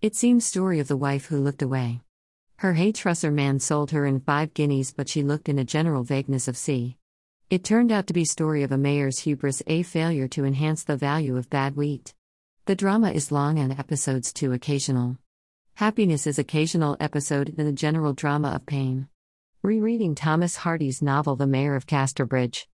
It seems story of the wife who looked away. Her hay trusser man sold her in five guineas, but she looked in a general vagueness of sea. It turned out to be story of a mayor's hubris, a failure to enhance the value of bad wheat. The drama is long and episodes too occasional. Happiness is occasional episode in the general drama of pain. Rereading Thomas Hardy's novel The Mayor of Casterbridge.